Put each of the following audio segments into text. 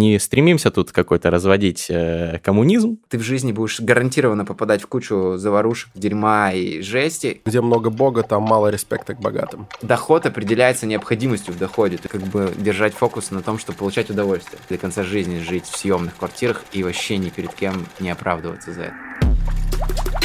не стремимся тут какой-то разводить э, коммунизм. Ты в жизни будешь гарантированно попадать в кучу заварушек, дерьма и жести. Где много бога, там мало респекта к богатым. Доход определяется необходимостью в доходе. Ты как бы держать фокус на том, чтобы получать удовольствие. До конца жизни жить в съемных квартирах и вообще ни перед кем не оправдываться за это.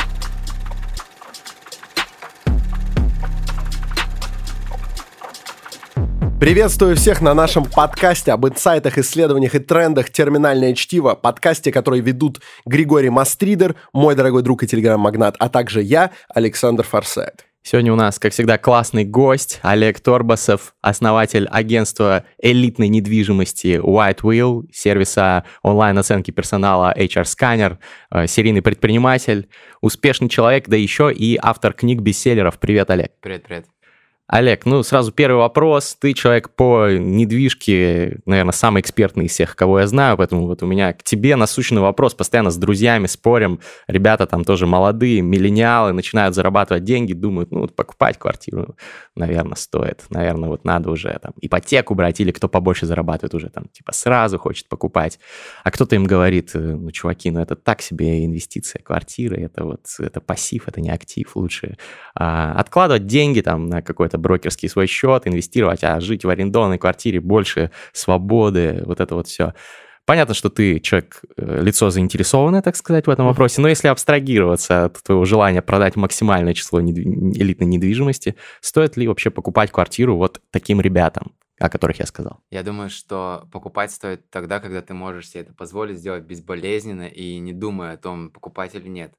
Приветствую всех на нашем подкасте об инсайтах, исследованиях и трендах «Терминальное чтиво», подкасте, который ведут Григорий Мастридер, мой дорогой друг и телеграм-магнат, а также я, Александр Форсайт. Сегодня у нас, как всегда, классный гость Олег Торбасов, основатель агентства элитной недвижимости White Wheel, сервиса онлайн-оценки персонала HR Scanner, э, серийный предприниматель, успешный человек, да еще и автор книг-бестселлеров. Привет, Олег. Привет, привет. Олег, ну сразу первый вопрос. Ты человек по недвижке, наверное, самый экспертный из всех, кого я знаю, поэтому вот у меня к тебе насущный вопрос. Постоянно с друзьями спорим. Ребята там тоже молодые, миллениалы, начинают зарабатывать деньги, думают, ну вот покупать квартиру, наверное, стоит. Наверное, вот надо уже там ипотеку брать или кто побольше зарабатывает уже там типа сразу хочет покупать. А кто-то им говорит, э, ну чуваки, ну это так себе инвестиция, квартира, это вот это пассив, это не актив, лучше а, откладывать деньги там на какой-то какой-то брокерский свой счет, инвестировать, а жить в арендованной квартире больше свободы, вот это вот все. Понятно, что ты человек, э, лицо заинтересованное, так сказать, в этом вопросе, но если абстрагироваться от твоего желания продать максимальное число недв... элитной недвижимости, стоит ли вообще покупать квартиру вот таким ребятам, о которых я сказал? Я думаю, что покупать стоит тогда, когда ты можешь себе это позволить сделать безболезненно и не думая о том, покупать или нет.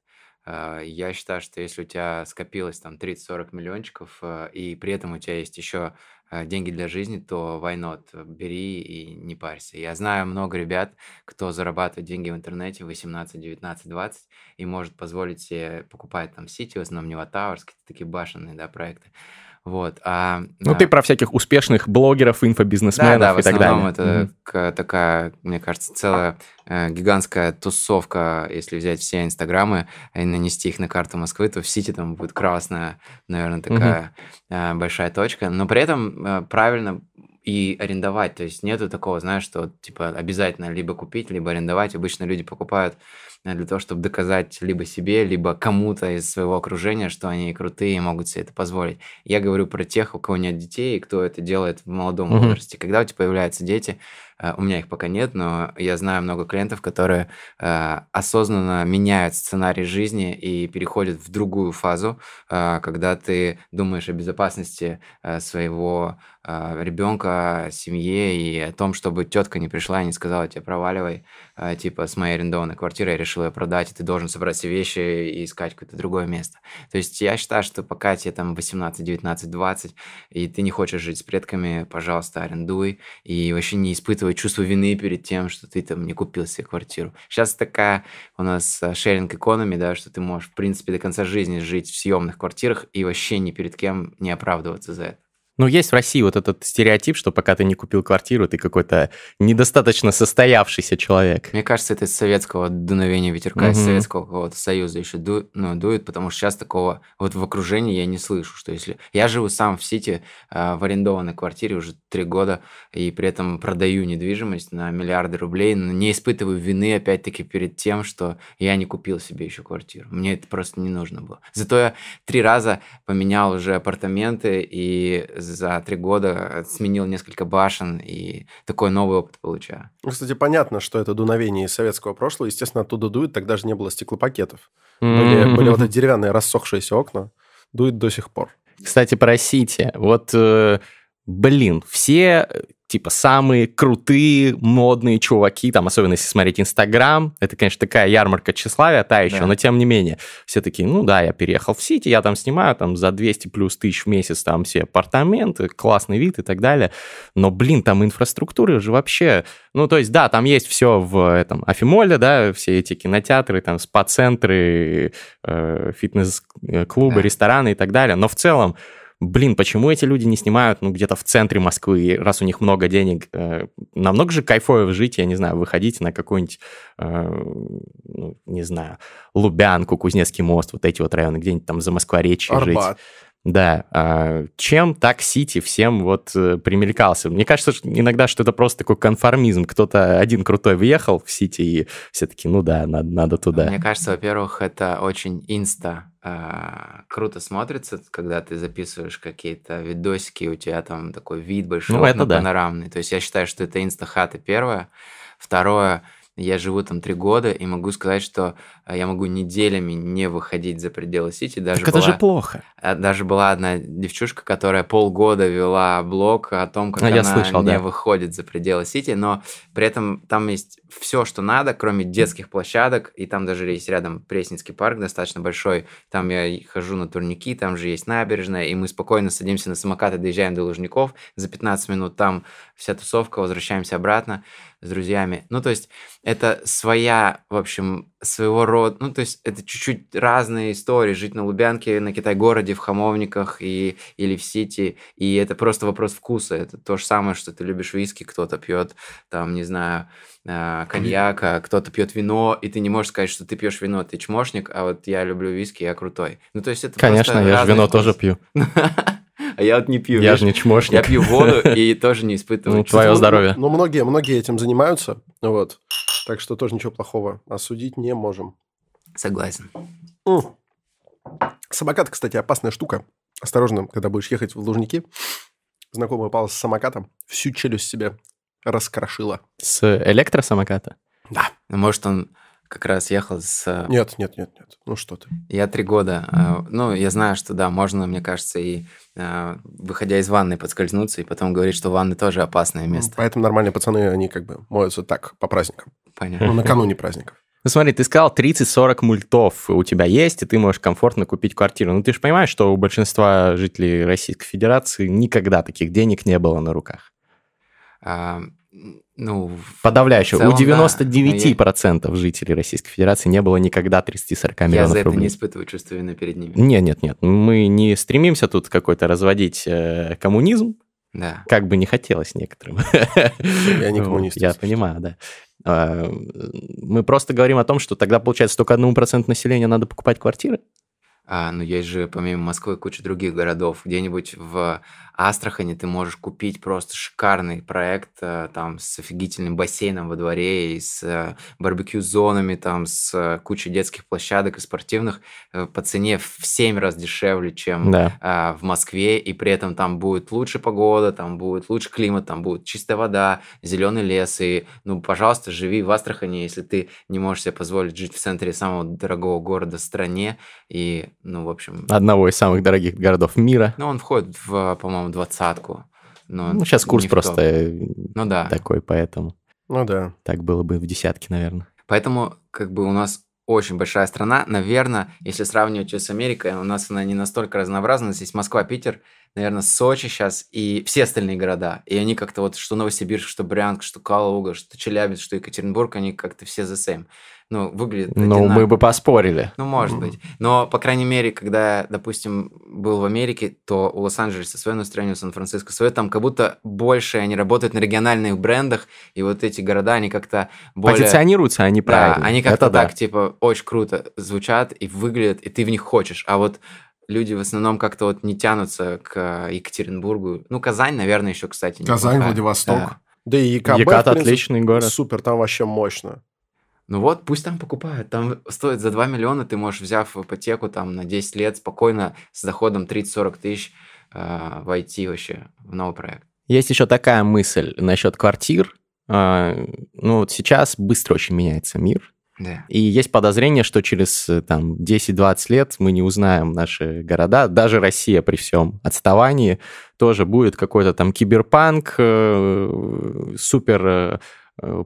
А, я считаю, что если у тебя скопилось там 30-40 миллиончиков, э, и при этом у тебя есть еще э, деньги для жизни, то why not? Бери и не парься. Я знаю много ребят, кто зарабатывает деньги в интернете 18, 19, 20 и может позволить себе покупать там сити, в основном не Тауэрс, какие-то такие башенные да, проекты. Вот, а, ну, а... ты про всяких успешных блогеров, инфобизнесменов да, да, и так далее. это mm-hmm. такая, мне кажется, целая э, гигантская тусовка, если взять все инстаграмы и нанести их на карту Москвы, то в Сити там будет красная, наверное, такая mm-hmm. э, большая точка. Но при этом э, правильно и арендовать. То есть нету такого, знаешь, что типа обязательно либо купить, либо арендовать. Обычно люди покупают Э, для того, чтобы доказать либо себе, либо кому-то из своего окружения, что они крутые и могут себе это позволить. Я говорю про тех, у кого нет детей, и кто это делает в молодом mm-hmm. возрасте. Когда у тебя появляются дети, у меня их пока нет, но я знаю много клиентов, которые э, осознанно меняют сценарий жизни и переходят в другую фазу, э, когда ты думаешь о безопасности своего ребенка, семье и о том, чтобы тетка не пришла и не сказала тебе проваливай, типа с моей арендованной квартиры я решила ее продать, и ты должен собрать все вещи и искать какое-то другое место. То есть я считаю, что пока тебе там 18, 19, 20, и ты не хочешь жить с предками, пожалуйста, арендуй и вообще не испытывай чувство вины перед тем, что ты там не купил себе квартиру. Сейчас такая у нас шеринг экономи, да, что ты можешь, в принципе, до конца жизни жить в съемных квартирах и вообще ни перед кем не оправдываться за это. Ну, есть в России вот этот стереотип, что пока ты не купил квартиру, ты какой-то недостаточно состоявшийся человек. Мне кажется, это из советского дуновения ветерка, угу. из Советского какого-то союза еще ду, ну, дует, потому что сейчас такого вот в окружении я не слышу, что если... Я живу сам в Сити э, в арендованной квартире уже три года, и при этом продаю недвижимость на миллиарды рублей, но не испытываю вины, опять-таки, перед тем, что я не купил себе еще квартиру. Мне это просто не нужно было. Зато я три раза поменял уже апартаменты и за три года сменил несколько башен и такой новый опыт получаю. Ну, кстати, понятно, что это дуновение из советского прошлого. Естественно, оттуда дует, тогда же не было стеклопакетов. Были, были вот эти деревянные рассохшиеся окна. Дует до сих пор. Кстати, про Сити. Вот, э, блин, все типа самые крутые, модные чуваки, там, особенно если смотреть Инстаграм, это, конечно, такая ярмарка тщеславия, та еще, да. но тем не менее, все такие, ну да, я переехал в Сити, я там снимаю там за 200 плюс тысяч в месяц там все апартаменты, классный вид и так далее, но, блин, там инфраструктуры же вообще, ну, то есть, да, там есть все в этом Афимоле, да, все эти кинотеатры, там, спа-центры, э, фитнес-клубы, да. рестораны и так далее, но в целом, блин, почему эти люди не снимают, ну, где-то в центре Москвы, раз у них много денег, э, намного же кайфово жить, я не знаю, выходить на какой-нибудь, э, ну, не знаю, Лубянку, Кузнецкий мост, вот эти вот районы, где-нибудь там за Москворечье жить. Да, а чем так Сити всем вот э, примелькался? Мне кажется, что иногда что это просто такой конформизм. Кто-то один крутой въехал в Сити, и все таки ну да, надо, надо туда. Мне кажется, во-первых, это очень инста а, круто смотрится, когда ты записываешь какие-то видосики, у тебя там такой вид большой, Ну, это да. панорамный. То есть я считаю, что это инста-хата первое. Второе, я живу там три года и могу сказать, что а, я могу неделями не выходить за пределы Сити. Даже так это была, же плохо. а, Даже была одна девчушка, которая полгода вела блог о том, как А, она слышал, не да. выходит за пределы Сити, но при этом там есть все, что надо, кроме детских площадок, и там даже есть рядом Пресницкий парк достаточно большой, там я хожу на турники, там же есть набережная, и мы спокойно садимся на самокат и доезжаем до Лужников, за 15 минут там вся тусовка, возвращаемся обратно с друзьями. Ну, то есть это своя, в общем, своего рода, ну, то есть это чуть-чуть разные истории, жить на Лубянке, на Китай-городе, в Хамовниках и, или в Сити, и это просто вопрос вкуса, это то же самое, что ты любишь виски, кто-то пьет, там, не знаю, э, коньяк, а кто-то пьет вино, и ты не можешь сказать, что ты пьешь вино, ты чмошник, а вот я люблю виски, я крутой. Ну, то есть это Конечно, я же вино вкус. тоже пью. А я вот не пью. Я же не чмошник. Я пью воду и тоже не испытываю Ну, твое здоровье. Ну, многие, многие этим занимаются, вот. Так что тоже ничего плохого осудить не можем. Согласен. Самокат, кстати, опасная штука. Осторожно, когда будешь ехать в Лужники. Знакомый упал с самокатом, всю челюсть себе раскрошила. С электросамоката? Да. Ну, Может, он как раз ехал с... Нет, нет, нет, нет. Ну что ты. Я три года. э, Ну, я знаю, что да, можно, мне кажется, и э, выходя из ванны подскользнуться, и потом говорить, что ванны тоже опасное место. Поэтому нормальные пацаны, они как бы моются так, по праздникам. Понятно. Ну, накануне праздников. Ну смотри, ты сказал 30-40 мультов у тебя есть, и ты можешь комфортно купить квартиру. Ну ты же понимаешь, что у большинства жителей Российской Федерации никогда таких денег не было на руках. А, Ну, Подавляющего. Целом, у да. 99% жителей Российской Федерации не было никогда 30-40 я миллионов за это рублей. не испытываю чувство вины перед ними. Нет, нет, нет. Мы не стремимся тут какой-то разводить э, коммунизм, Да. как бы не хотелось некоторым. Я не коммунист. Я понимаю, да. А, Мы просто говорим о том, что тогда, получается, только одному проценту населения надо покупать квартиры. А, ну, есть же, помимо Москвы, куча других городов. Где-нибудь в Астрахани ты можешь купить просто шикарный проект э, там с офигительным бассейном во дворе и с э, барбекю-зонами, там с э, кучей детских площадок и спортивных по цене в 7 раз дешевле, чем Да. а, в Москве, и при этом там будет лучше погода, там будет лучше климат, там будет чистая вода, зеленый лес, и, ну, пожалуйста, живи в Астрахани, если ты не можешь себе позволить жить в центре самого дорогого города в стране, и, ну, в общем, Одного из самых дорогих городов мира. ну, он входит в, по-моему, двадцатку. но Ну, сейчас курс просто э, Ну да. такой, поэтому Ну да. так было бы в десятке, наверное. Поэтому, как бы, у нас очень большая страна. Наверное, если сравнивать ее с Америкой, у нас она не настолько разнообразна. Есть Москва, Питер, наверное, Сочи сейчас и все остальные города. И они как-то вот, что Новосибирск, что Брянск, что Калуга, что Челябинск, что Екатеринбург, они как-то все the same. Ну, выглядят Ну, мы одинаково. бы поспорили. Ну, может быть. Но, по крайней мере, когда допустим, был в Америке, то у Лос-Анджелеса свое настроение, у Сан-Франциско свое. Там как будто больше они работают на региональных брендах, и вот эти города, они как-то более... Позиционируются они Да, правильно. они как-то Это да. так, типа, очень круто звучат и выглядят, и ты в них хочешь. А вот люди в основном как-то вот не тянутся к Екатеринбургу. Ну, Казань, наверное, еще, кстати, Казань, неплохая. Владивосток. Да. Да и ЕКБ, Екат в принципе, отличный город. Супер, там вообще мощно. Ну вот, пусть там покупают. Там стоит за 2 миллиона, ты можешь, взяв ипотеку там на 10 лет, спокойно с доходом 30-40 тысяч э, войти вообще в новый проект. Есть еще такая мысль насчет квартир. А, Ну, вот сейчас быстро очень меняется мир. Да. И есть подозрение, что через э, там 10-20 лет мы не узнаем наши города. Даже Россия при всем отставании тоже будет какой-то там киберпанк, э, супер э, э,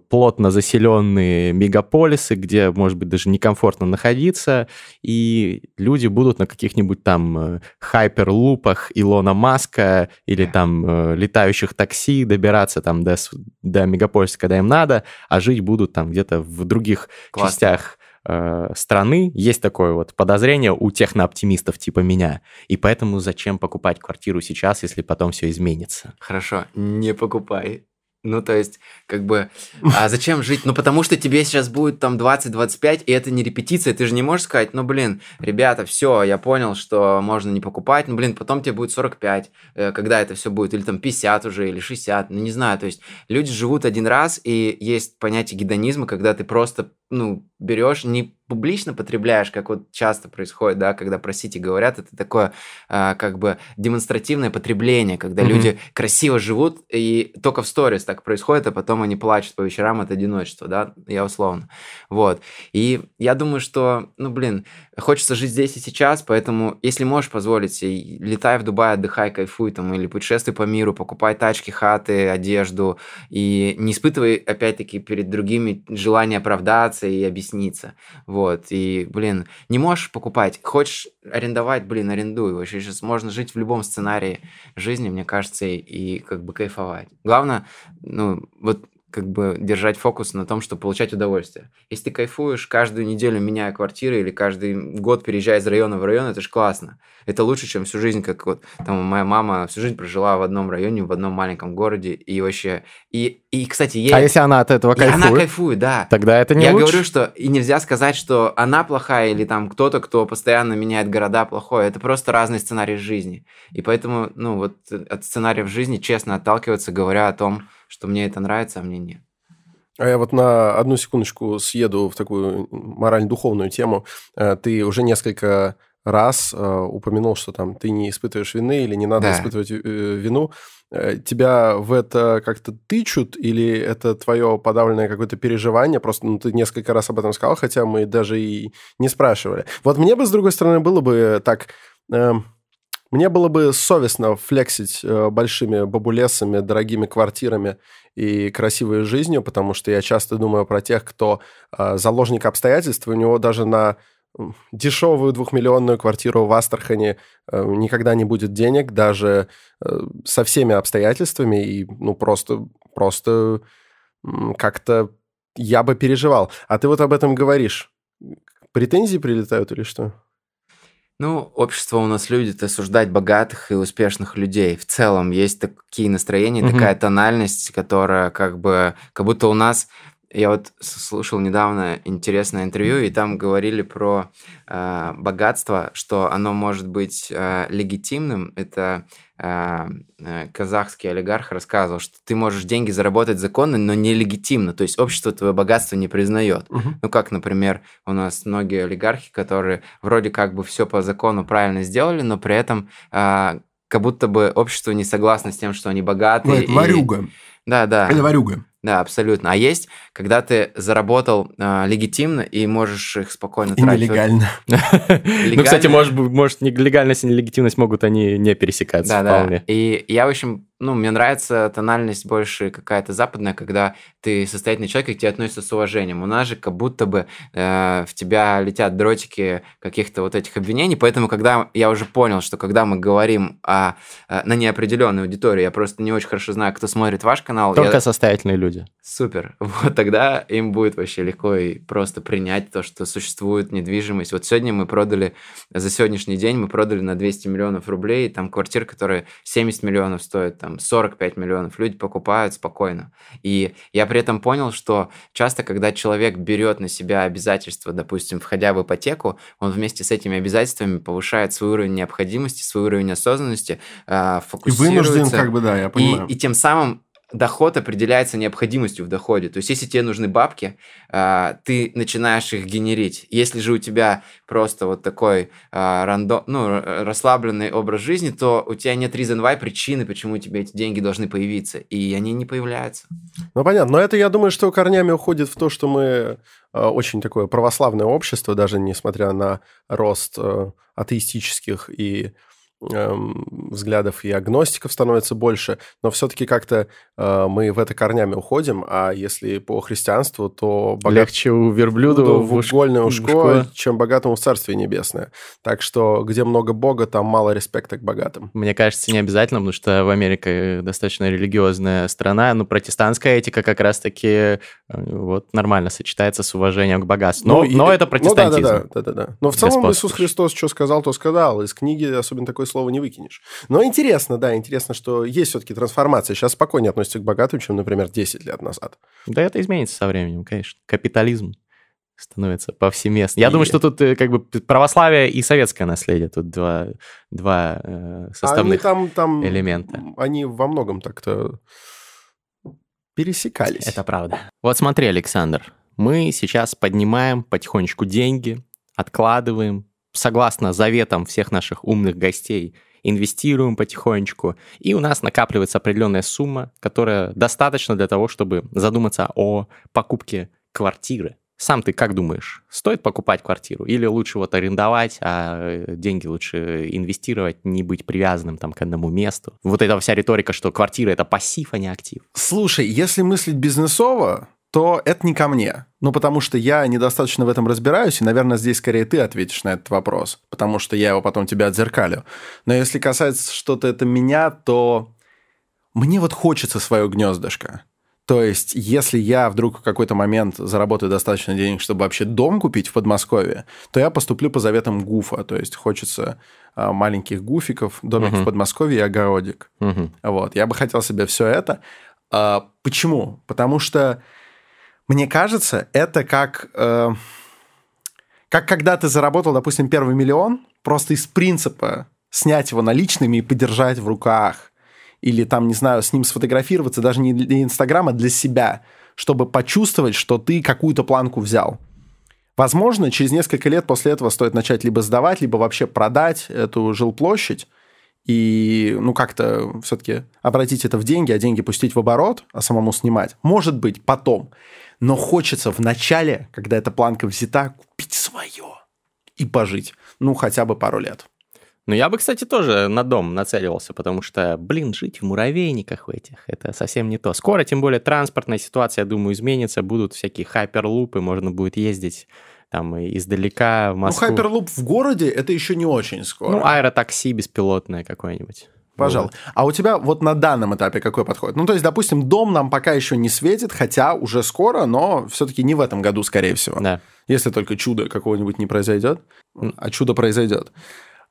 плотно заселенные мегаполисы, где, может быть, даже некомфортно находиться, и люди будут на каких-нибудь там э, хайперлупах Илона Маска или там э, летающих такси добираться там до, до мегаполиса, когда им надо, а жить будут там где-то в других Классно. частях э, страны. Есть такое вот подозрение у технооптимистов типа меня. И поэтому зачем покупать квартиру сейчас, если потом все изменится? Хорошо, не покупай. Ну, то есть, как бы, а зачем жить? Ну, потому что тебе сейчас будет там 20-25, и это не репетиция, ты же не можешь сказать, ну, блин, ребята, все, я понял, что можно не покупать, ну, блин, потом тебе будет 45, э, когда это все будет, или там 50 уже, или 60, ну, не знаю, то есть, люди живут один раз, и есть понятие гедонизма, когда ты просто, ну, берешь, не публично потребляешь, как вот часто происходит, да, когда про Сити говорят, это такое а, как бы демонстративное потребление, когда mm-hmm. люди красиво живут, и только в сторис так происходит, а потом они плачут по вечерам от одиночества, да, я условно. Вот. И я думаю, что, ну, блин, хочется жить здесь и сейчас, поэтому, если можешь позволить себе, летай в Дубай, отдыхай, кайфуй там, или путешествуй по миру, покупай тачки, хаты, одежду, и не испытывай, опять-таки, перед другими желание оправдаться и объясниться. Вот, и, блин, не можешь покупать, хочешь арендовать, блин, арендуй. Вообще сейчас можно жить в любом сценарии жизни, мне кажется, и, и как бы кайфовать. Главное, ну, вот как бы держать фокус на том, чтобы получать удовольствие. Если ты кайфуешь каждую неделю меняя квартиры или каждый год переезжая из района в район, это же классно. Это лучше, чем всю жизнь, как вот там моя мама всю жизнь прожила в одном районе, в одном маленьком городе, и вообще... И, и кстати, ей... А если она от этого кайфует? И она кайфует, да. Тогда это не Я лучше. говорю, что и нельзя сказать, что она плохая или там кто-то, кто постоянно меняет города, плохой. Это просто разные сценарии жизни. И поэтому, ну вот от сценариев жизни честно отталкиваться, говоря о том, что мне это нравится, а мне нет. А я вот на одну секундочку съеду в такую морально-духовную тему. Э, ты уже несколько раз э, упомянул, что там ты не испытываешь вины или не надо Да. испытывать э, вину. Э, тебя в это как-то тычут или это твое подавленное какое-то переживание? Просто ну, ты несколько раз об этом сказал, хотя мы даже и не спрашивали. Вот мне бы, с другой стороны, было бы так... эм, мне было бы совестно флексить э, большими бабулесами, дорогими квартирами и красивой жизнью, потому что я часто думаю про тех, кто э, заложник обстоятельств, и у него даже на дешевую двухмиллионную квартиру в Астрахани э, никогда не будет денег, даже э, со всеми обстоятельствами, и ну просто, просто как-то я бы переживал. А ты вот об этом говоришь. Претензии прилетают или что? Ну, общество у нас любит осуждать богатых и успешных людей. В целом есть такие настроения, Мгм. такая тональность, которая как бы, как будто у нас... Я вот слушал недавно интересное интервью, и там говорили про э, богатство, что оно может быть э, легитимным. Это э, э, казахский олигарх рассказывал, что ты можешь деньги заработать законно, но нелегитимно. То есть общество твое богатство не признает. Ну, как, например, у нас многие олигархи, которые вроде как бы все по закону правильно сделали, но при этом а, как будто бы общество не согласно с тем, что они богатые. Ну, это и- ворюга. Да, да. Это ворюга. Да, абсолютно. А есть, когда ты заработал а, легитимно и можешь их спокойно И тратить. нелегально. Ну, кстати, может, быть, может, не- легальность и нелегитимность могут они не пересекаться Да, да. вполне. И я, в общем, ну, мне нравится тональность больше какая-то западная, когда ты состоятельный человек, и к тебе относятся с уважением. У нас же как будто бы э, в тебя летят дротики каких-то вот этих обвинений, поэтому когда я уже понял, что когда мы говорим о, э, на неопределенной аудитории, я просто не очень хорошо знаю, кто смотрит ваш канал, Только я- состоятельные люди. Супер. Вот тогда им будет вообще легко и просто принять то, что существует недвижимость. Вот сегодня мы продали, за сегодняшний день мы продали на 200 миллионов рублей, там квартир, которые 70 миллионов стоят, там 45 миллионов. Люди покупают спокойно. И я при этом понял, что часто, когда человек берет на себя обязательства, допустим, входя в ипотеку, он вместе с этими обязательствами повышает свой уровень необходимости, свой уровень осознанности, а, И фокусируется. вынужден, как бы, да, я понимаю. И, и тем самым доход определяется необходимостью в доходе. То есть, если тебе нужны бабки, а, ты начинаешь их генерить. Если же у тебя просто вот такой а, рандом, ну, расслабленный образ жизни, то у тебя нет reason why, причины, почему у тебя эти деньги должны появиться. И они не появляются. Ну, понятно. Но это, я думаю, что корнями уходит в то, что мы э, очень такое православное общество, даже несмотря на рост э, атеистических и взглядов и агностиков становится больше, но все-таки как-то э, мы в это корнями уходим, а если по христианству, то богат- Легче у верблюда в в угольное ушко, ушко. чем богатому в Царствие Небесное. Так что, где много Бога, там мало респекта к богатым. Мне кажется, не обязательно, потому что в Америке достаточно религиозная страна, но протестантская этика как раз-таки э, вот нормально сочетается с уважением к богатству. Но, Ну, и- но это ну, протестантизм. да, да, да, да, да. Но в целом Господствующий. Иисус Христос что сказал, то сказал. Из книги особенно такой слово не выкинешь. Но интересно, да, интересно, что есть все-таки трансформация. Сейчас спокойнее относятся к богатым, чем, например, 10 лет назад. Да это изменится со временем, конечно. Капитализм становится повсеместным. Я и... думаю, что тут э, как бы православие и советское наследие, тут два, два э, составных они там, там, элемента. Они во многом так-то пересекались. Это правда. Вот смотри, Александр, мы сейчас поднимаем потихонечку деньги, откладываем, согласно заветам всех наших умных гостей, инвестируем потихонечку, и у нас накапливается определенная сумма, которая достаточно для того, чтобы задуматься о покупке квартиры. Сам ты как думаешь, стоит покупать квартиру или лучше вот арендовать, а деньги лучше инвестировать, не быть привязанным там к одному месту? Вот эта вся риторика, что квартира это пассив, а не актив. Слушай, если мыслить бизнесово, то это не ко мне. Ну, потому что я недостаточно в этом разбираюсь, и, наверное, здесь скорее ты ответишь на этот вопрос, потому что я его потом тебя отзеркалю. Но если касается что-то это меня, то мне вот хочется свое гнездышко. То есть, если я вдруг в какой-то момент заработаю достаточно денег, чтобы вообще дом купить в Подмосковье, то я поступлю по заветам ГУФа. То есть, хочется а, маленьких гуфиков, домик uh-huh. в Подмосковье и огородик. Uh-huh. Вот. Я бы хотел себе все это. А, почему? Потому что мне кажется, это как, э, как когда ты заработал, допустим, первый миллион, просто из принципа снять его наличными и подержать в руках. Или там, не знаю, с ним сфотографироваться даже не для Инстаграма, а для себя, чтобы почувствовать, что ты какую-то планку взял. Возможно, через несколько лет после этого стоит начать либо сдавать, либо вообще продать эту жилплощадь и, ну, как-то все-таки обратить это в деньги, а деньги пустить в оборот, а самому снимать. Может быть, потом но хочется в начале, когда эта планка взята, купить свое и пожить. Ну, хотя бы пару лет. Ну, я бы, кстати, тоже на дом нацеливался, потому что, блин, жить в муравейниках в этих, это совсем не то. Скоро, тем более, транспортная ситуация, я думаю, изменится, будут всякие хайперлупы, можно будет ездить там издалека в ну, Москву. Ну, хайперлуп в городе, это еще не очень скоро. Ну, аэротакси беспилотное какое-нибудь. Пожалуй. Вот. А у тебя вот на данном этапе какой подход? Ну, то есть, допустим, дом нам пока еще не светит, хотя уже скоро, но все-таки не в этом году, скорее всего. Да. Если только чудо какого-нибудь не произойдет, а чудо произойдет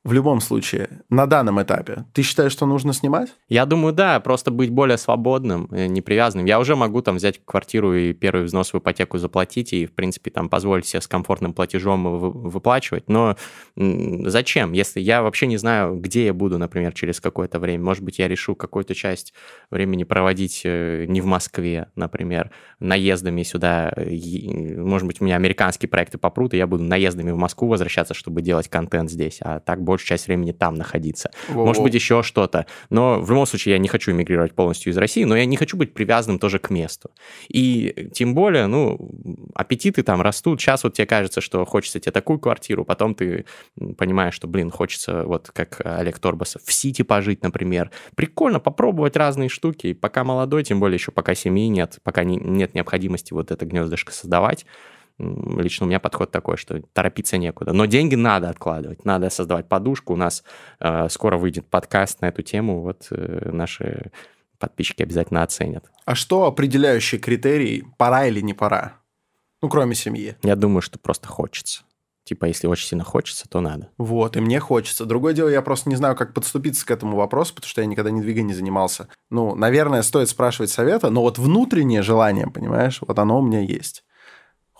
в любом случае, на данном этапе, ты считаешь, что нужно снимать? Я думаю, да, просто быть более свободным, э, не привязанным. Я уже могу там взять квартиру и первый взнос в ипотеку заплатить и, в принципе, там позволить себе с комфортным платежом выплачивать. Но зачем, если я вообще не знаю, где я буду, например, через какое-то время? Может быть, я решу какую-то часть времени проводить э, не в Москве, например, наездами сюда. Может быть, у меня американские проекты попрут, и я буду наездами в Москву возвращаться, чтобы делать контент здесь. А так большую часть времени там находиться. Во-во. Может быть, еще что-то. Но в любом случае я не хочу эмигрировать полностью из России, но я не хочу быть привязанным тоже к месту. И тем более, ну, аппетиты там растут. Сейчас вот тебе кажется, что хочется тебе такую квартиру, потом ты понимаешь, что, блин, хочется, вот как Олег Торбасов, в Сити пожить, например. Прикольно попробовать разные штуки. И пока молодой, тем более еще пока семьи нет, пока не, нет необходимости вот это гнездышко создавать, Лично у меня подход такой, что торопиться некуда. Но деньги надо откладывать, надо создавать подушку. У нас э, скоро выйдет подкаст на эту тему. Вот э, наши подписчики обязательно оценят. А что определяющий критерий, пора или не пора? Ну, кроме семьи. Я думаю, что просто хочется. Типа, если очень сильно хочется, то надо. Вот, и мне хочется. Другое дело, я просто не знаю, как подступиться к этому вопросу, потому что я никогда не двигай не занимался. Ну, наверное, стоит спрашивать совета, но вот внутреннее желание, понимаешь, вот оно у меня есть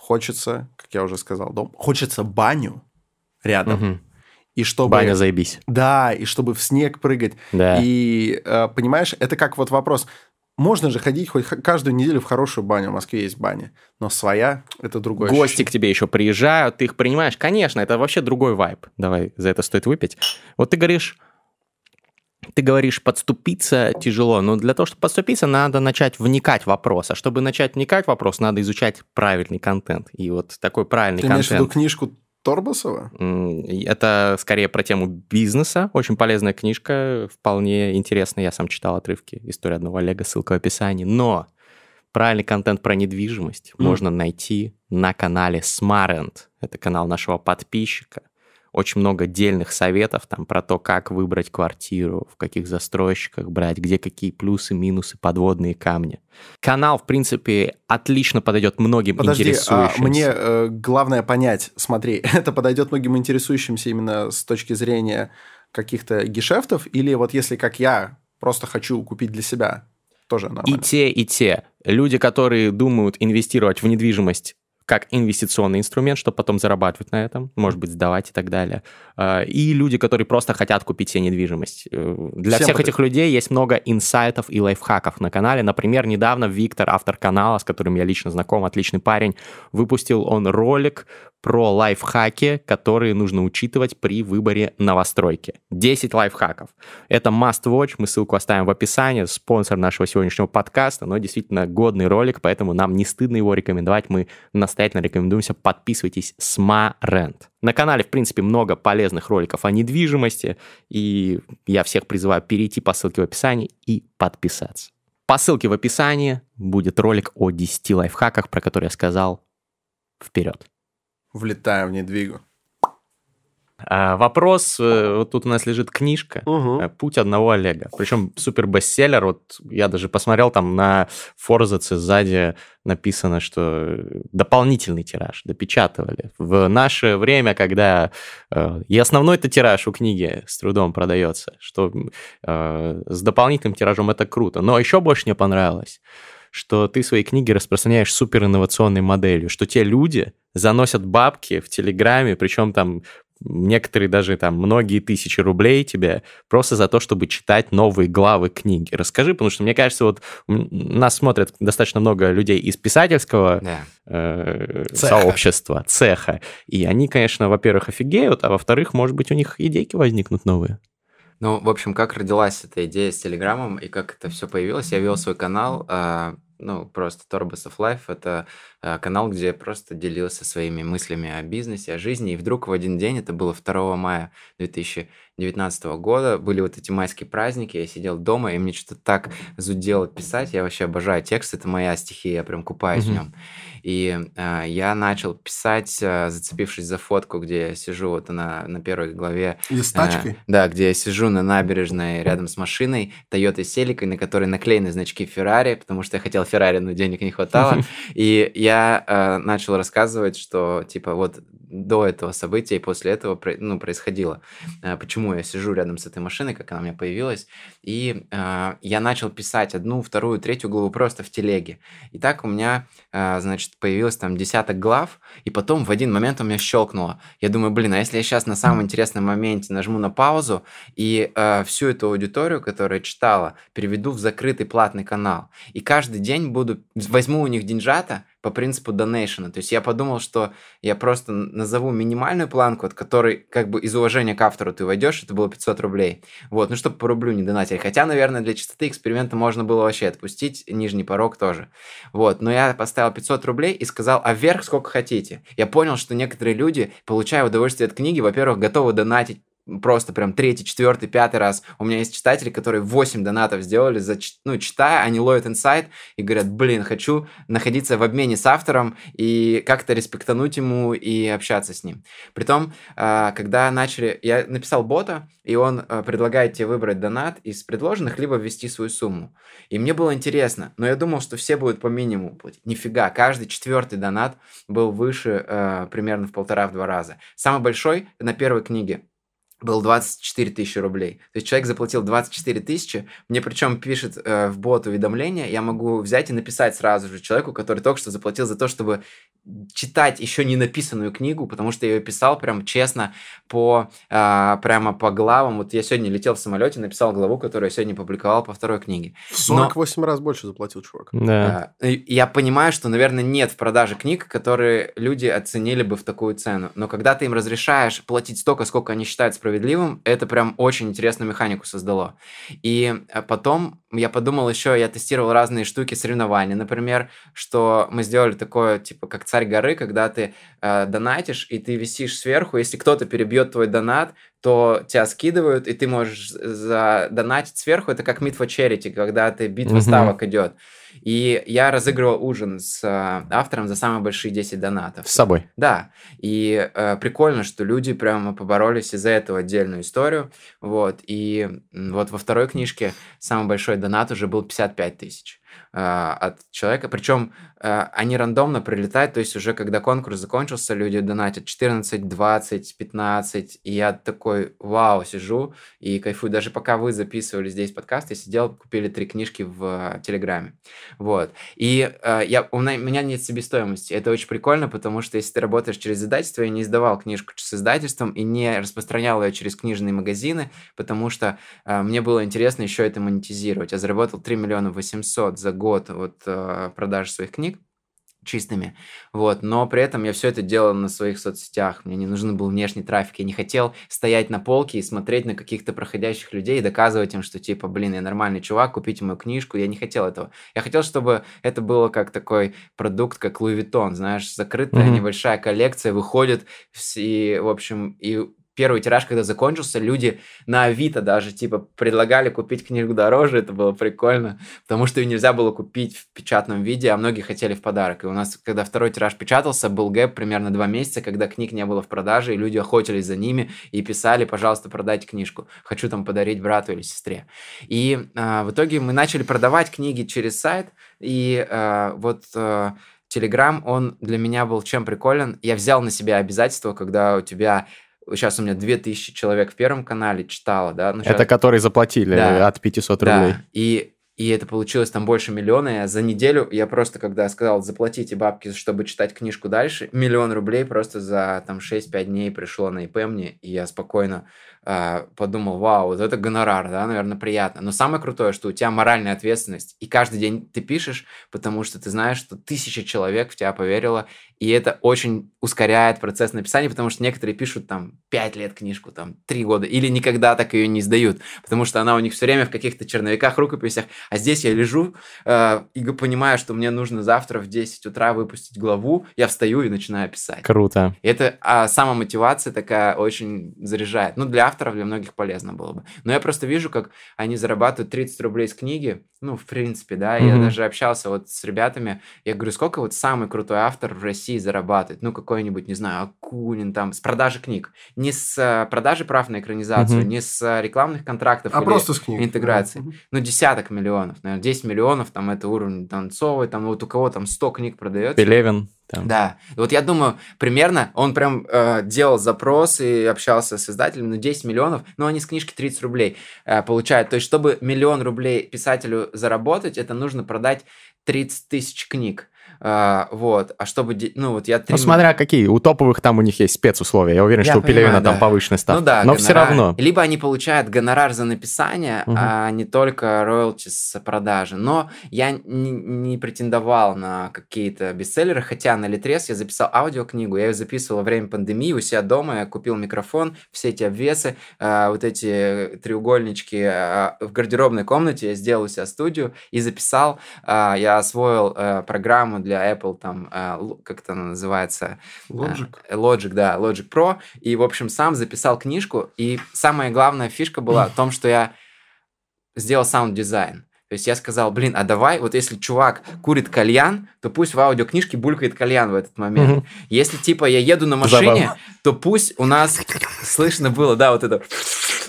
хочется, как я уже сказал, дом, хочется баню рядом. Угу. И чтобы... Баня заебись. Да, и чтобы в снег прыгать. Да. И, э, понимаешь, это как вот вопрос. Можно же ходить хоть каждую неделю в хорошую баню. В Москве есть баня. Но своя – это другой Гости ощущение. к тебе еще приезжают, ты их принимаешь. Конечно, это вообще другой вайб. Давай, за это стоит выпить. Вот ты говоришь, ты говоришь, подступиться тяжело, но для того, чтобы подступиться, надо начать вникать в вопрос. А чтобы начать вникать в вопрос, надо изучать правильный контент. И вот такой правильный Ты контент... Ты имеешь в виду книжку Торбасова? Это скорее про тему бизнеса. Очень полезная книжка, вполне интересная. Я сам читал отрывки. История одного Олега, ссылка в описании. Но правильный контент про недвижимость mm. можно найти на канале Smarent. Это канал нашего подписчика очень много дельных советов там про то, как выбрать квартиру, в каких застройщиках брать, где какие плюсы, минусы, подводные камни. Канал, в принципе, отлично подойдет многим Подожди, интересующимся. А мне э, главное понять, смотри, это подойдет многим интересующимся именно с точки зрения каких-то гешефтов, или вот если, как я, просто хочу купить для себя, тоже нормально? И те, и те. Люди, которые думают инвестировать в недвижимость как инвестиционный инструмент, чтобы потом зарабатывать на этом, может быть, сдавать и так далее. А, и люди, которые просто хотят купить себе недвижимость. Э, для Всем всех этих людей есть много инсайтов и лайфхаков на канале. Например, недавно Виктор, автор канала, с которым я лично знаком, отличный парень, выпустил он ролик про лайфхаки, которые нужно учитывать при выборе новостройки. 10 лайфхаков. Это must watch, мы ссылку оставим в описании, спонсор нашего сегодняшнего подкаста, но действительно годный ролик, поэтому нам не стыдно его рекомендовать, мы настоятельно рекомендуемся, подписывайтесь Смарент. На канале, в принципе, много полезных роликов о недвижимости, и я всех призываю перейти по ссылке в описании и подписаться. По ссылке в описании будет ролик о 10 лайфхаках, про которые я сказал. Вперед! Влетаем в недвигу. А, вопрос, э, вот тут у нас лежит книжка угу. «Путь одного Олега». Причем супер бестселлер. Вот я даже посмотрел там на форзаце сзади написано, что дополнительный тираж допечатывали. В наше время, когда э, и основной это тираж у книги с трудом продается, что э, с дополнительным тиражом это круто. Но еще больше мне понравилось, что ты свои книги распространяешь супер инновационной моделью, что те люди заносят бабки в Телеграме, причем там некоторые даже там многие тысячи рублей тебе просто за то, чтобы читать новые главы книги. Расскажи, потому что мне кажется, вот нас смотрят достаточно много людей из писательского да. э, цеха. сообщества, цеха, и они, конечно, во-первых, офигеют, а во-вторых, может быть, у них идейки возникнут новые. Ну, в общем, как родилась эта идея с Телеграмом и как это все появилось, я вел свой канал, э, ну, просто Torbus of Life, это э, канал, где я просто делился своими мыслями о бизнесе, о жизни, и вдруг в один день, это было 2 мая 2019 года, были вот эти майские праздники, я сидел дома, и мне что-то так зудело писать, я вообще обожаю текст, это моя стихия, я прям купаюсь mm-hmm. в нем. И э, я начал писать, э, зацепившись за фотку, где я сижу вот на, на первой главе. И с тачкой? Э, да, где я сижу на набережной рядом с машиной Toyota Celica, на которой наклеены значки Ferrari, потому что я хотел Ferrari, но денег не хватало. И я э, начал рассказывать, что типа вот до этого события и после этого ну, происходило. Э, почему я сижу рядом с этой машиной, как она у меня появилась. И э, я начал писать одну, вторую, третью главу просто в телеге. И так у меня, э, значит, появилось там десяток глав, и потом в один момент у меня щелкнуло. Я думаю, блин, а если я сейчас на самом интересном моменте нажму на паузу и э, всю эту аудиторию, которая читала, переведу в закрытый платный канал. И каждый день буду, возьму у них деньжата, по принципу донейшена. То есть я подумал, что я просто назову минимальную планку, от которой как бы из уважения к автору ты войдешь, это было 500 рублей. Вот, ну чтобы по рублю не донатили. Хотя, наверное, для чистоты эксперимента можно было вообще отпустить, нижний порог тоже. Вот, но я поставил 500 рублей и сказал, а вверх сколько хотите. Я понял, что некоторые люди, получая удовольствие от книги, во-первых, готовы донатить просто прям третий, четвертый, пятый раз. У меня есть читатели, которые 8 донатов сделали, за, ну, читая, они ловят инсайт и говорят, блин, хочу находиться в обмене с автором и как-то респектануть ему и общаться с ним. Притом, а, когда начали, я написал бота, и он а, предлагает тебе выбрать донат из предложенных, либо ввести свою сумму. И мне было интересно, но я думал, что все будут по минимуму платить. Нифига, каждый четвертый донат был выше э, примерно в полтора-два раза. Самый большой на первой книге был 24 тысячи рублей. То есть человек заплатил 24 тысячи, мне причем пишет э, в бот уведомление, я могу взять и написать сразу же человеку, который только что заплатил за то, чтобы читать еще не написанную книгу, потому что я ее писал прям честно по э, прямо по главам. Вот я сегодня летел в самолете, написал главу, которую я сегодня публиковал по второй книге. В 48 Но, раз больше заплатил чувак. Да. Э, я понимаю, что, наверное, нет в продаже книг, которые люди оценили бы в такую цену. Но когда ты им разрешаешь платить столько, сколько они считают справедливым, справедливым, это прям очень интересную механику создало. И э, потом я подумал еще, я тестировал разные штуки соревнования, например, что мы сделали такое, типа, как царь горы, когда ты э, донатишь, и ты висишь сверху, если кто-то перебьет твой донат, то тебя скидывают, и ты можешь задонатить сверху. Это как Meet for Charity, когда ты битва mm-hmm. ставок идет. И я разыгрывал ужин с э, автором за самые большие 10 донатов. С собой? Да. И э, прикольно, что люди прямо поборолись из-за этого отдельную историю. Вот. И вот во второй книжке самый большой донат уже был 55 тысяч. Э, от человека. Причем э, они рандомно прилетают, то есть уже когда конкурс закончился, люди донатят 14, 20, 15, и я такой, вау, сижу и кайфую. Даже пока вы записывали здесь подкаст, я сидел, купили три книжки в Телеграме. Вот. И э, я, у меня нет себестоимости. Это очень прикольно, потому что если ты работаешь через издательство, я не издавал книжку с издательством и не распространял ее через книжные магазины, потому что мне было интересно еще это монетизировать. Я заработал 3 миллиона 800 за год от э, продажи своих книг чистыми, вот, но при этом я все это делал на своих соцсетях, мне не нужен был внешний трафик, я не хотел стоять на полке и смотреть на каких-то проходящих людей и доказывать им, что типа, блин, я нормальный чувак, купите мою книжку, я не хотел этого, я хотел, чтобы это было как такой продукт, как Луи Виттон, знаешь, закрытая mm-hmm. небольшая коллекция, выходит, и, в общем, и первый тираж, когда закончился, люди на Авито даже, типа, предлагали купить книгу дороже, это было прикольно, потому что ее нельзя было купить в печатном виде, а многие хотели в подарок. И у нас, когда второй тираж печатался, был гэп примерно два месяца, когда книг не было в продаже, и люди охотились за ними и писали, пожалуйста, продайте книжку, хочу там подарить брату или сестре. И э, в итоге мы начали продавать книги через сайт, и э, вот... Э, Телеграм, он для меня был чем приколен. Я взял на себя обязательство, когда у тебя Сейчас у меня 2000 человек в первом канале читало, да. Ну, сейчас... Это которые заплатили да. от 500 рублей. Да, и, и это получилось там больше миллиона. И за неделю я просто, когда сказал, заплатите бабки, чтобы читать книжку дальше, миллион рублей просто за там 6-5 дней пришло на ИП мне, и я спокойно э, подумал, вау, вот это гонорар, да, наверное, приятно. Но самое крутое, что у тебя моральная ответственность, и каждый день ты пишешь, потому что ты знаешь, что тысяча человек в тебя поверило, и это очень ускоряет процесс написания, потому что некоторые пишут там 5 лет книжку, там 3 года, или никогда так ее не сдают, потому что она у них все время в каких-то черновиках, рукописях, а здесь я лежу э, и понимаю, что мне нужно завтра в 10 утра выпустить главу, я встаю и начинаю писать. Круто. И это а, самомотивация такая очень заряжает. Ну, для авторов, для многих полезно было бы. Но я просто вижу, как они зарабатывают 30 рублей с книги, ну, в принципе, да, mm-hmm. я даже общался вот с ребятами, я говорю, сколько вот самый крутой автор в России зарабатывать, ну, какой-нибудь, не знаю, Акунин там, с продажи книг, не с э, продажи прав на экранизацию, mm-hmm. не с э, рекламных контрактов а или просто с книг. интеграции, mm-hmm. ну, десяток миллионов, наверное, 10 миллионов, там, это уровень Донцовой, там, вот у кого там 100 книг продается. Пелевин. Там. Да, вот я думаю, примерно он прям э, делал запрос и общался с издателем, ну, 10 миллионов, но они с книжки 30 рублей э, получают. То есть, чтобы миллион рублей писателю заработать, это нужно продать 30 тысяч книг. А, вот, а чтобы, ну вот я... Ну, смотря какие, у топовых там у них есть спецусловия, я уверен, я что понимаю, у Пелевина да. там повышенная ставка, ну, да, но гонорар. все равно. Либо они получают гонорар за написание, угу. а не только роялти с продажи, но я не, не претендовал на какие-то бестселлеры, хотя на Литрес я записал аудиокнигу, я ее записывал во время пандемии у себя дома, я купил микрофон, все эти обвесы, а, вот эти треугольнички а, в гардеробной комнате, я сделал у себя студию и записал, а, я освоил а, программу для для Apple, там, э, как это называется? Logic. Э, Logic, да, Logic Pro. И, в общем, сам записал книжку. И самая главная фишка была в том, что я сделал саунд-дизайн. То есть я сказал, блин, а давай, вот если чувак курит кальян, то пусть в аудиокнижке булькает кальян в этот момент. Угу. Если типа я еду на машине, Забавно. то пусть у нас слышно было, да, вот это.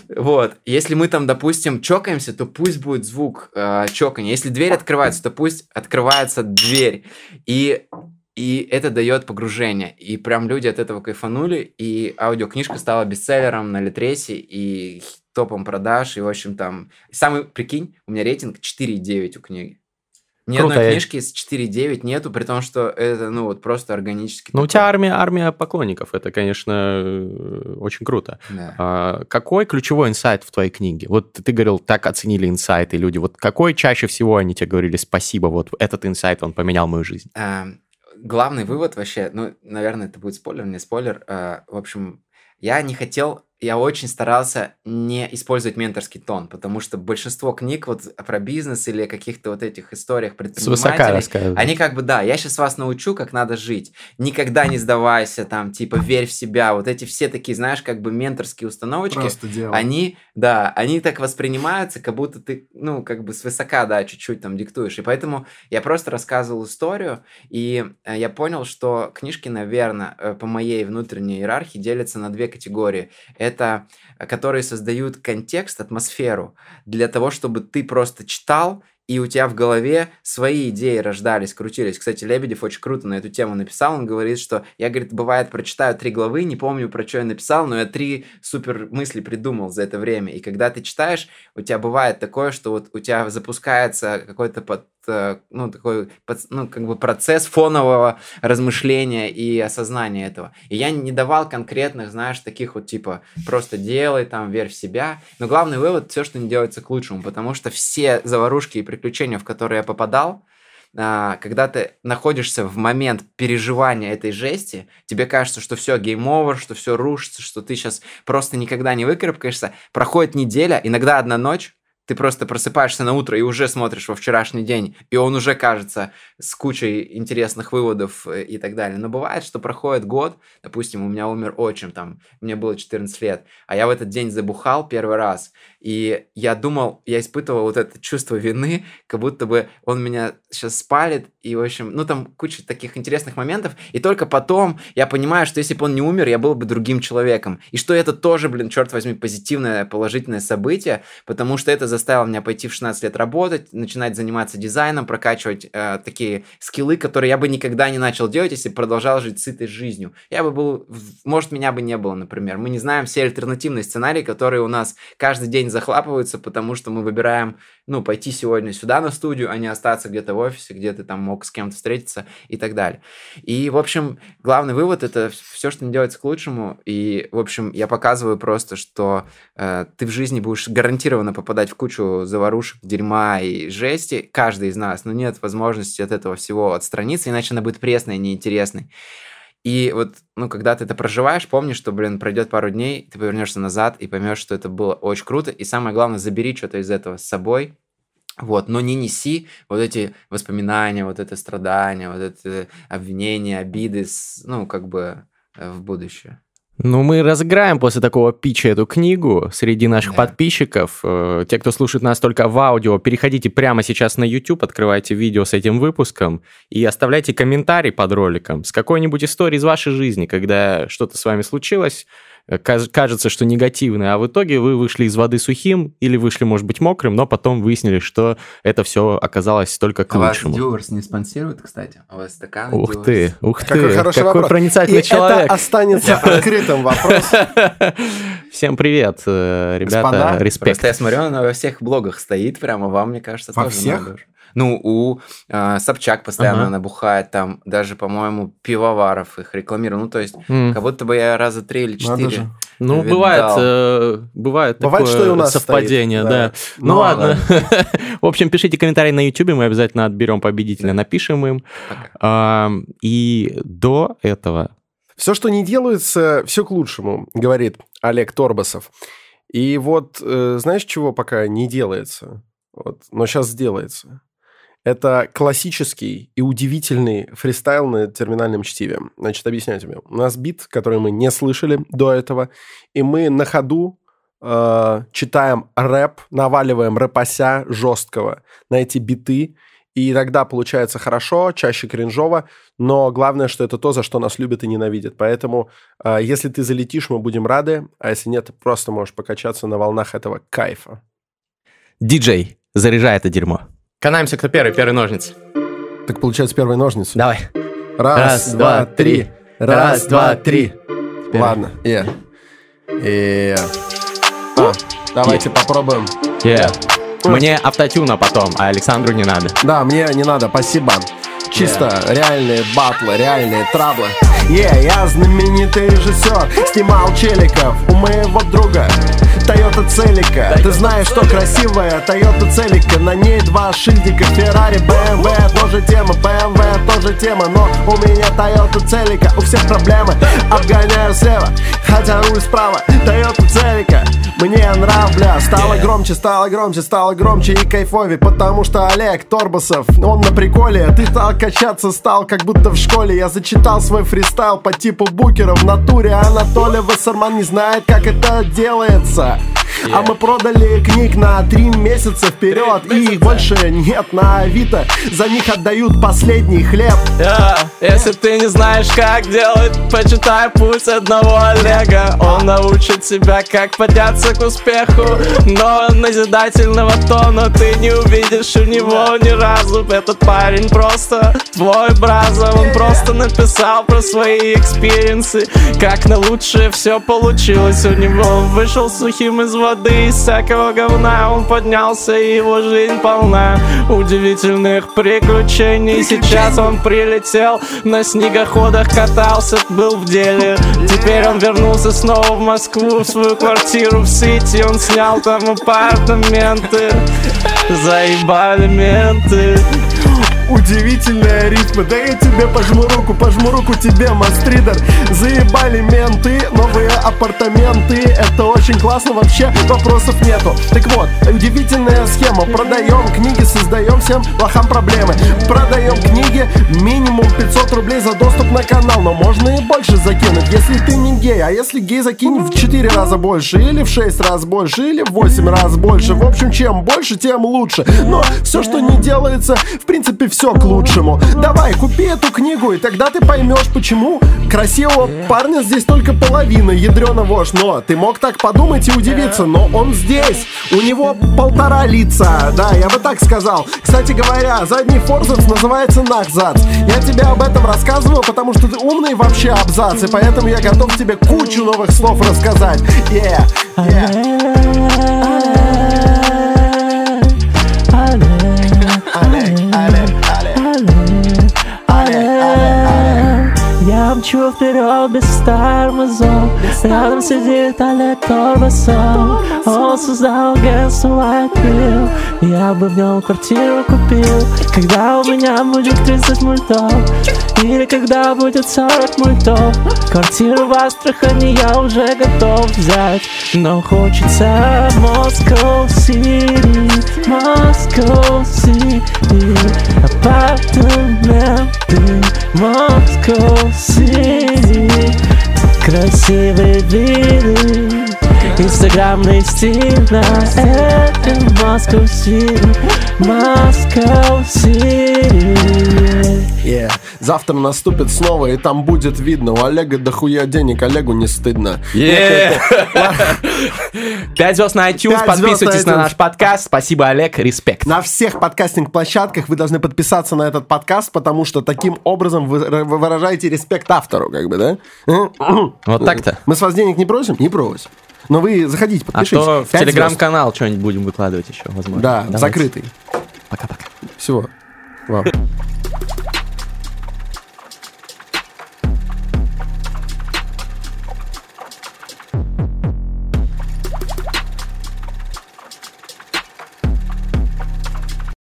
Вот. Если мы там, допустим, чокаемся, то пусть будет звук э, чокания. Если дверь открывается, то пусть открывается дверь. И и это дает погружение. И прям люди от этого кайфанули. И аудиокнижка стала бестселлером на Литресе. И топом продаж, и, в общем, там... Самый, прикинь, у меня рейтинг 4,9 у книги. Ни Круто, одной книжки с 4.9 нету, при том, что это, ну, вот просто органически. Ну, у тебя армия, армия поклонников, это, конечно, очень круто. Да. А, какой ключевой инсайт в твоей книге? Вот ты говорил, так оценили инсайты люди. Вот какой чаще всего они тебе говорили спасибо, вот этот инсайт, он поменял мою жизнь? А, главный вывод вообще, ну, наверное, это будет спойлер, не спойлер. А, в общем, я не хотел я очень старался не использовать менторский тон, потому что большинство книг вот про бизнес или каких-то вот этих историях предпринимателей, они как бы, да, я сейчас вас научу, как надо жить. Никогда не сдавайся, там, типа, верь в себя. Вот эти все такие, знаешь, как бы менторские установочки, они, да, они так воспринимаются, как будто ты, ну, как бы свысока, да, чуть-чуть там диктуешь. И поэтому я просто рассказывал историю, и э, я понял, что книжки, наверное, э, по моей внутренней иерархии делятся на две категории. Это это которые создают контекст, атмосферу для того, чтобы ты просто читал и у тебя в голове свои идеи рождались, крутились. Кстати, Лебедев очень круто на эту тему написал, он говорит, что я, говорит, бывает, прочитаю три главы, не помню, про что я написал, но я три супер мысли придумал за это время. И когда ты читаешь, у тебя бывает такое, что вот у тебя запускается какой-то под Э, ну, такой, ну, как бы процесс фонового размышления и осознания этого. И я не давал конкретных, знаешь, таких вот типа просто делай, там, верь в себя. Но главный вывод, все, что не делается к лучшему, потому что все заварушки и приключения, в которые я попадал, а, когда ты находишься в момент переживания этой жести, тебе кажется, что все game over, что все рушится, что ты сейчас просто никогда не выкарабкаешься. Проходит неделя, иногда одна ночь, ты просто просыпаешься на утро и уже смотришь во вчерашний день, и он уже кажется с кучей интересных выводов э, и так далее. Но бывает, что проходит год, допустим, у меня умер отчим, там, мне было 14 лет, а я в этот день забухал первый раз, и я думал, я испытывал вот это чувство вины, как будто бы он меня сейчас спалит, и, в общем, ну, там куча таких интересных моментов, и только потом я понимаю, что если бы он не умер, я был бы другим человеком, и что это тоже, блин, черт возьми, позитивное, положительное событие, потому что это заставило меня пойти в 16 лет работать, начинать заниматься дизайном, прокачивать э, такие скиллы, которые я бы никогда не начал делать, если продолжал жить сытой жизнью. Я бы был, может, меня бы не было, например. Мы не знаем все альтернативные сценарии, которые у нас каждый день захлапываются, потому что мы выбираем, ну, пойти сегодня сюда на студию, а не остаться где-то в офисе, где ты там мог с кем-то встретиться и так далее. И, в общем, главный вывод – это все, что не делается к лучшему. И, в общем, я показываю просто, что э, ты в жизни будешь гарантированно попадать в кучу заварушек, дерьма и жести, каждый из нас, но нет возможности от этого всего отстраниться, иначе она будет пресной, неинтересной. И вот, ну, когда ты это проживаешь, помни, что, блин, пройдет пару дней, ты повернешься назад и поймешь, что это было очень круто. И самое главное, забери что-то из этого с собой, вот, но не неси вот эти воспоминания, вот это страдание, вот это обвинение, обиды, ну, как бы э, в будущее. Ну, мы разыграем после такого питча эту книгу среди наших да. подписчиков. Э, те, кто слушает нас только в аудио, переходите прямо сейчас на YouTube, открывайте видео с этим выпуском и оставляйте комментарий под роликом с какой-нибудь историей из вашей жизни, когда что-то с вами случилось, кажется, что негативный, а в итоге вы вышли из воды сухим или вышли, может быть, мокрым, но потом выяснили, что это все оказалось только к а лучшему. Вас Дюверс не спонсирует, кстати? У вас стакан Ух Дюверс. ты, ух ты, какой, хороший какой вопрос. проницательный И человек. это останется открытым вопрос. Всем привет, э, ребята, Господа, респект. Просто я смотрю, она во всех блогах стоит прямо, вам, мне кажется, Во тоже всех? надо уже. Ну, у э, Собчак постоянно Ага. набухает, там даже, по-моему, пивоваров их рекламировал. Ну, то есть, М. как будто бы я раза три или четыре. Ну, видал. бывает, э, бывает, Бывает, такое что и у нас совпадение, стоит, да. да. Ну, Ну, ладно. В общем, пишите комментарии на YouTube, мы обязательно отберем победителя, напишем им. Пока. А, И до этого Все, что не делается, все к лучшему, говорит Олег Торбасов. И вот, э, знаешь, чего пока не делается? Вот, но сейчас сделается. Это классический и удивительный фристайл на терминальном чтиве. Значит, объясняю тебе. У нас бит, который мы не слышали до этого, и мы на ходу э, читаем рэп, наваливаем рэпася жесткого на эти биты, и тогда получается хорошо, чаще кринжово, но главное, что это то, за что нас любят и ненавидят. Поэтому, э, если ты залетишь, мы будем рады, а если нет, просто можешь покачаться на волнах этого кайфа. диджей, заряжай это дерьмо. Канаемся, кто первый, первый ножницы. Так получается первые ножницы. Давай. Раз, Раз, два, два, три. Раз, два, три. Ладно. И. И. А, давайте попробуем. Yeah. Мне автотюна потом, а Александру не надо. Да, мне не надо, спасибо. Чисто реальные батлы, реальные траблы. Е, я знаменитый режиссер, снимал челиков у моего друга. Тойота Целика Ты знаешь, что красивая Тойота Целика На ней два шильдика Феррари, БМВ Тоже тема, БМВ тоже тема Но у меня Тойота Целика У всех проблемы Обгоняю слева Хотя руль справа Тойота Целика Мне нравля Стало громче, стало громче, стало громче и кайфовее Потому что Олег Торбасов Он на приколе Ты стал качаться, стал как будто в школе. Я зачитал свой фристайл по типу букера В натуре Анатолий Вассерман не знает, как это делается А мы продали книг на три месяца вперед, и их больше нет на Авито. За них отдают последний хлеб. Yeah. Если ты не знаешь, как делать, почитай путь одного Олега. Он научит тебя, как подняться к успеху, но назидательного тона ты не увидишь у него ни разу. Этот парень просто твой brotha, он просто написал про свои experience ы, как на лучшее все получилось у него. Вышел сухим из воды, из всякого говна, он поднялся, и его жизнь полна удивительных приключений. Сейчас он прилетел, на снегоходах катался, был в деле. Теперь он вернулся снова в Москву, в свою квартиру в Сити. Он снял там апартаменты, заебали менты. Удивительные ритмы Да я тебе пожму руку, пожму руку тебе, мастридер Заебали менты, новые апартаменты Это очень классно, вообще вопросов нету. Так вот, удивительная схема Продаем книги, создаем всем лохам проблемы. Продаем книги, минимум 500 рублей за доступ на канал Но можно и больше закинуть, если ты не гей. А если гей, закинь в 4 раза больше Или в 6 раз больше, или в 8 раз больше. В общем, чем больше, тем лучше. Но все, что не делается, в принципе, все к лучшему. Давай, купи эту книгу, и тогда ты поймешь, почему Красивого парня здесь только половина, ядрена вошь Но ты мог так подумать и удивиться, но он здесь. У него полтора лица, да, я бы так сказал. Кстати говоря, задний форзац называется нахзац Я тебе об этом рассказываю, потому что ты умный вообще абзац И поэтому я готов тебе кучу новых слов рассказать. Yeah, yeah. Мчу вперед без тормозов Рядом сидит Олег Торбасов Он создал агентство Pill Я бы в нем квартиру купил. Когда у меня будет 30 мультов Или когда будет 40 мультов Квартиру в Астрахани я уже готов взять. Но хочется Москва Сити Москва Сити Апартаменты Москва Сити Красивые виды Инстаграмный стиль на этом Москва Сити Москва Сити Yeah. Завтра наступит снова, и там будет видно. У Олега дохуя денег, Олегу не стыдно. Пять звезд на iTunes, подписывайтесь на наш подкаст. Спасибо, Олег, респект. На всех подкастинг-площадках вы должны подписаться на этот подкаст, потому что таким образом вы вы выражаете респект автору, как бы, да? Вот так-то. Мы с вас денег не просим? Не просим. Но вы заходите, А подпишитесь. то в телеграм-канал что-нибудь будем выкладывать еще, возможно. Да, Давайте. закрытый. Пока-пока. Всего. Вам.